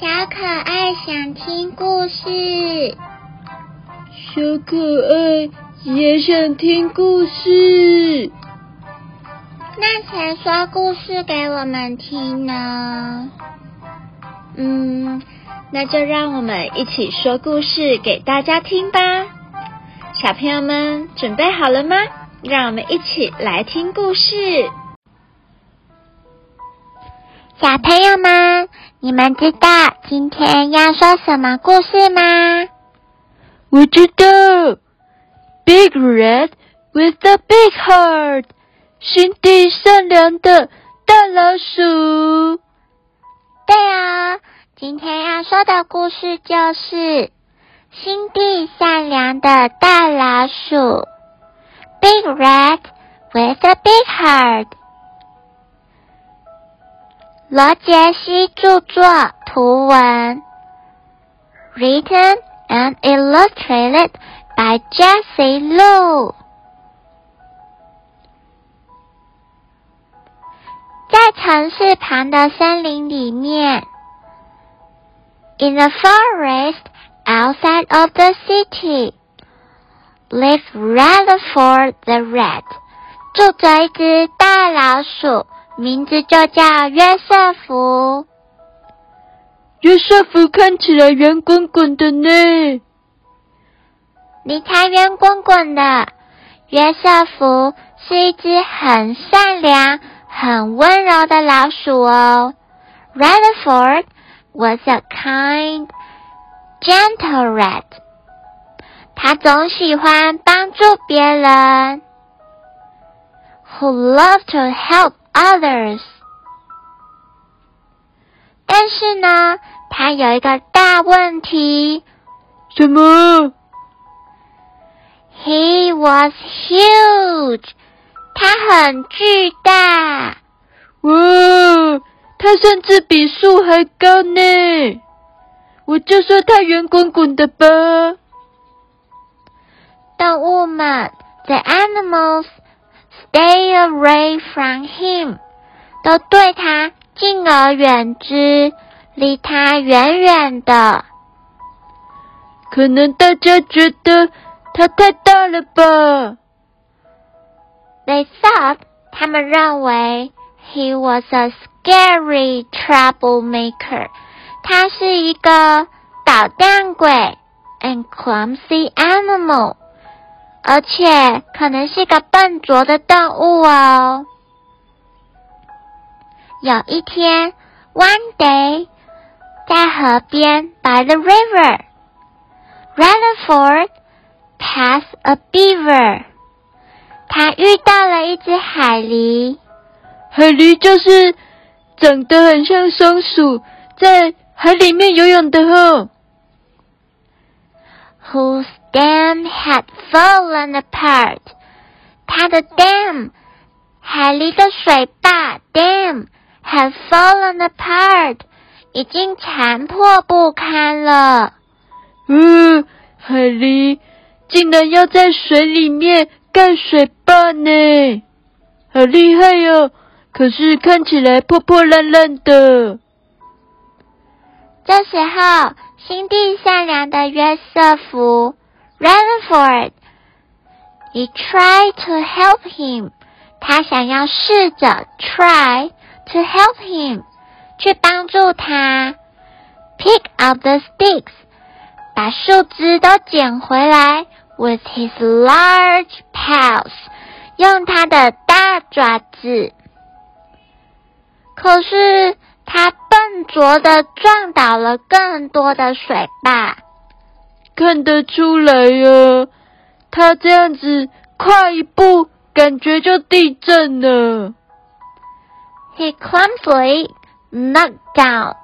小可爱想听故事，小可爱也想听故事。那谁说故事给我们听呢？嗯，那就让我们一起说故事给大家听吧。小朋友们准备好了吗？让我们一起来听故事。小朋友们，你们知道今天要说什么故事吗？我知道，Big Red with a Big Heart，心地善良的大老鼠。对啊，今天要说的故事就是心地善良的大老鼠，Big Red with a Big Heart。罗杰西着作，图文，written and illustrated by Jessie Lu。在城市旁的森林里面，in the forest outside of the city, live Rutherford the Red，住着一只大老鼠。 名字就叫约瑟夫。约瑟夫看起来圆滚滚的呢。你才圆滚滚的。约瑟夫是一只很善良、很温柔的老鼠哦。Rutherford was a kind, gentle rat。他总喜欢帮助别人。Who loved to help others，但是呢，他有一个大问题。什么？He was huge，他很巨大。哇，他甚至比树还高呢！我就说他圆滚滚的吧。动物们，the animals。Stay away from him，都对他敬而远之，离他远远的。可能大家觉得他太大了吧？They thought，他们认为 he was a scary troublemaker，他是一个捣蛋鬼，and clumsy animal。而且可能是个笨拙的动物哦。有一天，one day，在河边，by the river，Rutherford pass a beaver，他遇到了一只海狸。海狸就是长得很像松鼠，在海里面游泳的哦。Whose dam had fallen apart？它的 dam 海里的水坝 dam had fallen apart，已经残破不堪了。嗯，海狸竟然要在水里面盖水坝呢，好厉害哟！可是看起来破破烂烂的。这时候。心地善良的约瑟夫 Rutherford，你 try to help him，他想要试着 try to help him，去帮助他 pick up the sticks，把树枝都捡回来 with his large paws，用他的大爪子。可是。他笨拙的撞倒了更多的水坝，看得出来呀，他这样子跨一步，感觉就地震了。He clumsily knocked down，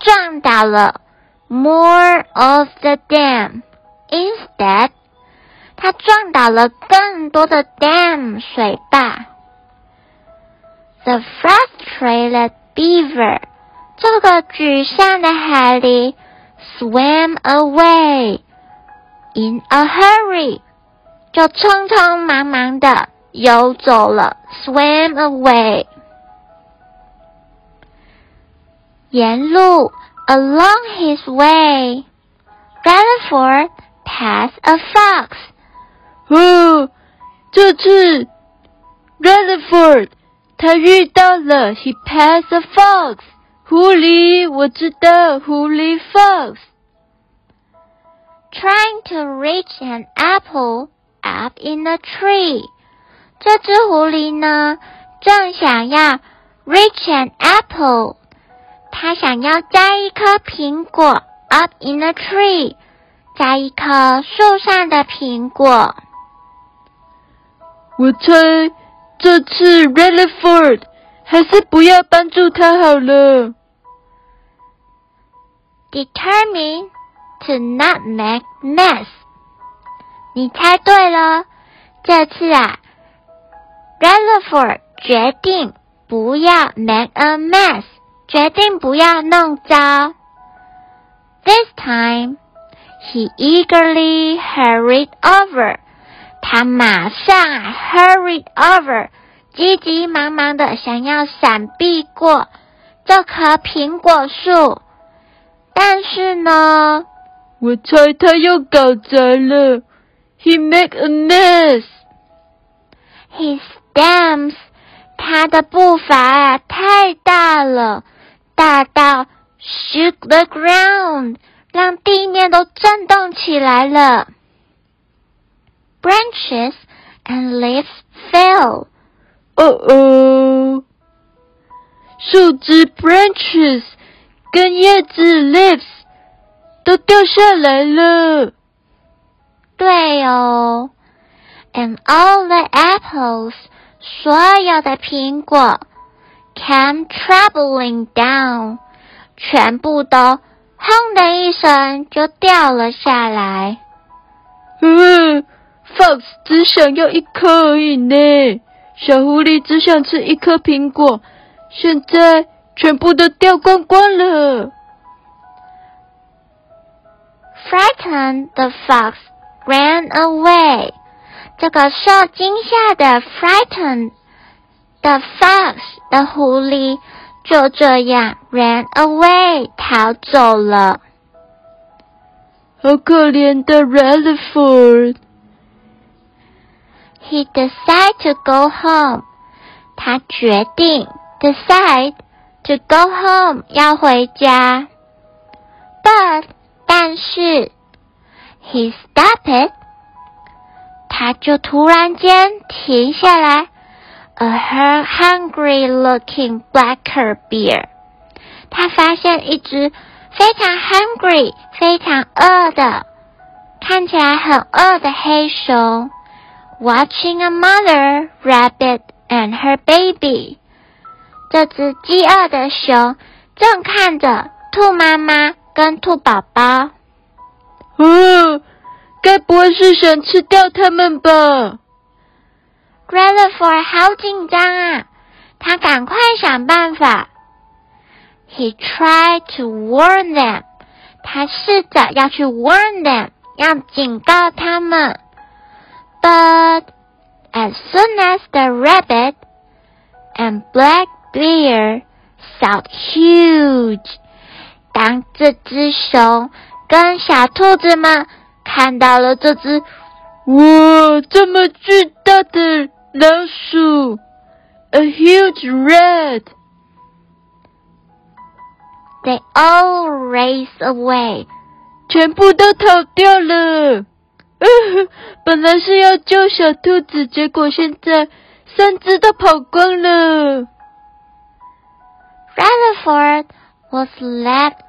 撞倒了 more of the dam。Instead，他撞倒了更多的 dam 水坝。The frustrated beaver。这个沮丧的海狸 swam away in a hurry，就匆匆忙忙的游走了，swam away。 沿路 along his way, Rutherford passed a fox. 哦，这次 Rutherford 他遇到了 he passed a fox 狐狸，我知道狐狸 fox。 Trying to reach an apple up in a tree. 这只狐狸呢，正想要 reach an apple，它想要摘一颗苹果 up in a tree，摘一棵树上的苹果。我猜这次 Rutherford 还是不要帮助他好了。Determined to not make mess，你猜对了。这次啊，Rutherford 决定不要 make a mess，决定不要弄糟。This time, he eagerly hurried over. 他马上啊 hurried over，急急忙忙的想要闪避过这棵苹果树。但是呢，我猜他又搞砸了。He make a mess。 His stems，他的步伐啊太大了，大到 shook the ground，让地面都震动起来了。Branches and leaves fell，哦哦，树枝 branches 跟叶子 leaves 都掉下来了。对哦，and all the apples，所有的苹果 came traveling down，全部都轰的一声就掉了下来。嗯，Fox 只想要一颗而已呢。小狐狸只想吃一颗苹果，现在全部都掉光光了。Frightened, the fox ran away. 这个受惊吓的 frightened 的 fox 的狐狸就这样 ran away 逃走了。好可怜的 Rutherford。 He decided to go home. 他决定 decide to go home 要回家。But 但是 he stopped. 他就突然间停下来。A hungry-looking blacker bear. 他发现一只非常 hungry、非常饿的，看起来很饿的黑熊。watching a mother rabbit and her baby。这只饥饿的熊正看着兔妈妈跟兔宝宝。哦，该不会是想吃掉它们吧？ Rutherford 好紧张啊，他赶快想办法。He tried to warn them，他试着要去 warn them，要警告他们。But as soon as the rabbit and black bear sound huge， 当这只熊跟小兔子们看到了这只哇，这么巨大的老鼠，a huge rat！They all raced away. 全部都逃掉了。本来是要救小兔子，结果现在三只都跑光了。Rutherford was left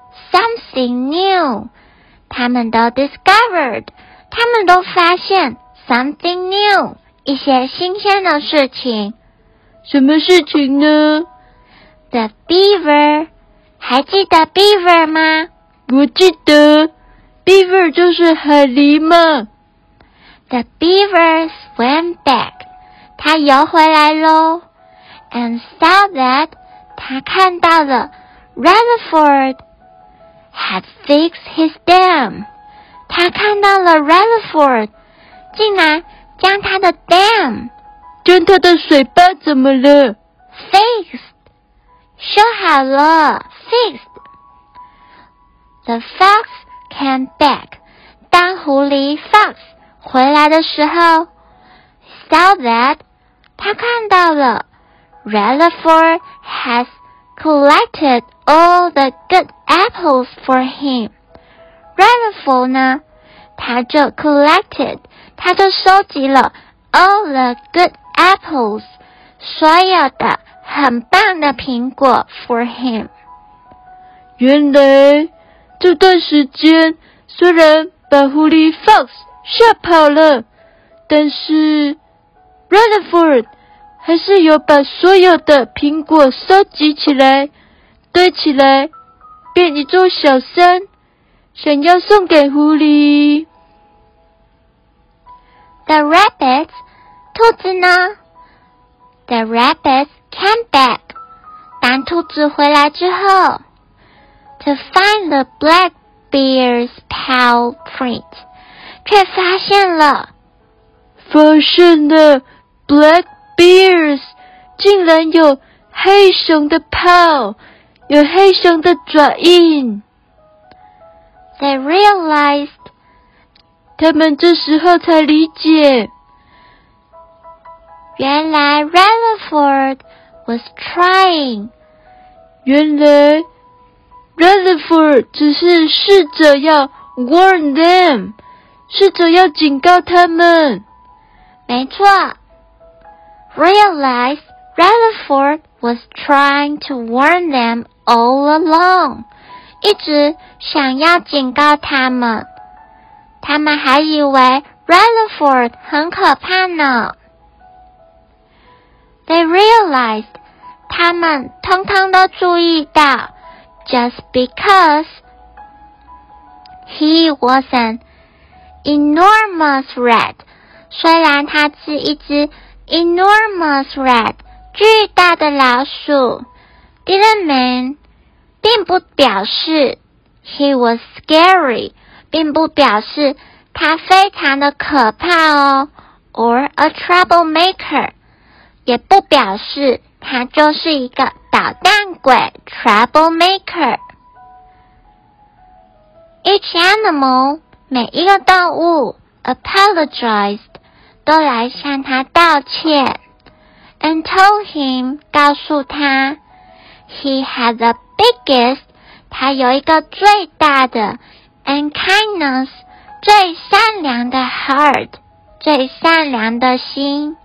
something new。他们都 discovered，他们都发现 something new，一些新鲜的事情。什么事情呢？The beaver 还记得 Beaver 吗？我记得，Beaver 就是海狸嘛。The beaver swam back，它游回来喽，and saw that 它看到了 Rutherford had fixed his dam，他看到了 Rutherford 竟然将他的 dam 将他的水坝怎么了 fixed 修好了 fixed。The fox came back，当狐狸 fox 回来的时候，saw that 他看到了 Rutherford has collected all the good apples for him。Rutherford 呢，他就 collected，他就收集了 all the good apples，所有的很棒的苹果 for him。原来这段时间虽然把狐狸 Fox 吓跑了，但是 Rutherford 还是有把所有的苹果收集起来， 堆起来，变一座小山，想要送给狐狸。The rabbits，兔子呢？The rabbits came back。当兔子回来之后，to find the black bear's paw print，却发现了发现了 Black Bears 竟然有黑熊的泡，有黑熊的爪印。 They realized 他们这时候才理解，原来 Rutherford was trying 原来 Rutherford 只是试着要 warn them，试着要警告他们。没错，realized Rutherford was trying to warn them all along，一直想要警告他们。他们还以为 Rutherford 很可怕呢。They realized，他们通通都注意到，just because he was an enormous rat。虽然它是一只 enormous rat 巨大的老鼠，didn't mean 并不表示 he was scary，并不表示他非常的可怕哦，or a troublemaker，也不表示他就是一个捣蛋鬼 troublemaker。Each animal 每一个动物 apologized 都来向他道歉，and told him 告诉他 ，he had the biggest 他有一个最大的 and kindness 最善良的 heart 最善良的心。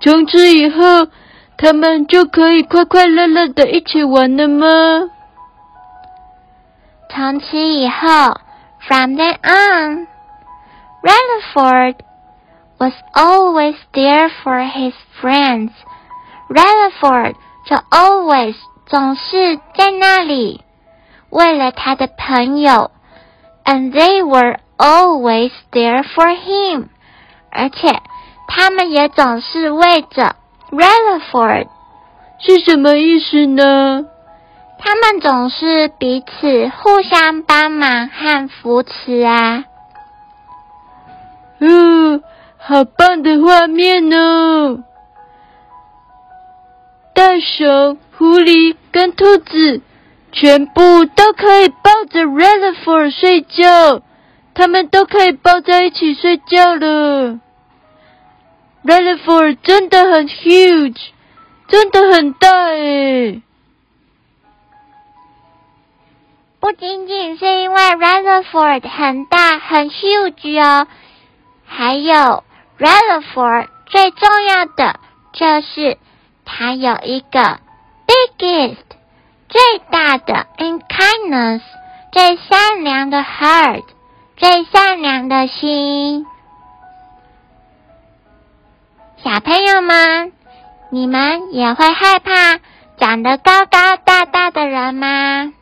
从此以后，他们就可以快快乐乐的一起玩了吗？从此以后，from then on。Rutherford was always there for his friends. Rutherford 就 always 总是在那里，为了他的朋友，and they were always there for him. 而且他们也总是为着 Rutherford，是什么意思呢？他们总是彼此互相帮忙和扶持啊。哦，好棒的画面哦！大熊、狐狸跟兔子全部都可以抱着 Rutherford 睡觉，他们都可以抱在一起睡觉了。Rutherford 真的很 huge，真的很大诶。不仅仅是因为 Rutherford 很大很 huge 哦，还有 Rutherford 最重要的就是他有一个 biggest 最大的 in kindness 最善良的 heart 最善良的心。小朋友们，你们也会害怕长得高高大大的人吗？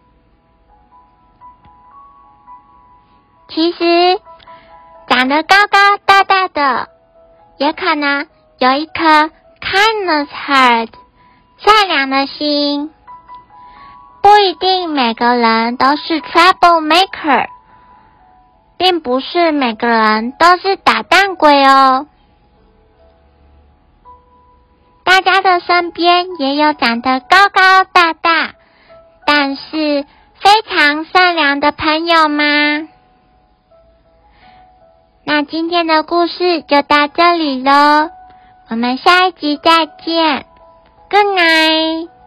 其实，长得高高大大的，也可能有一颗 kindness heart，善良的心。不一定每个人都是 trouble maker，并不是每个人都是捣蛋鬼哦。大家的身边也有长得高高大大，但是非常善良的朋友吗？那今天的故事就到这里喽，我们下一集再见，Good night。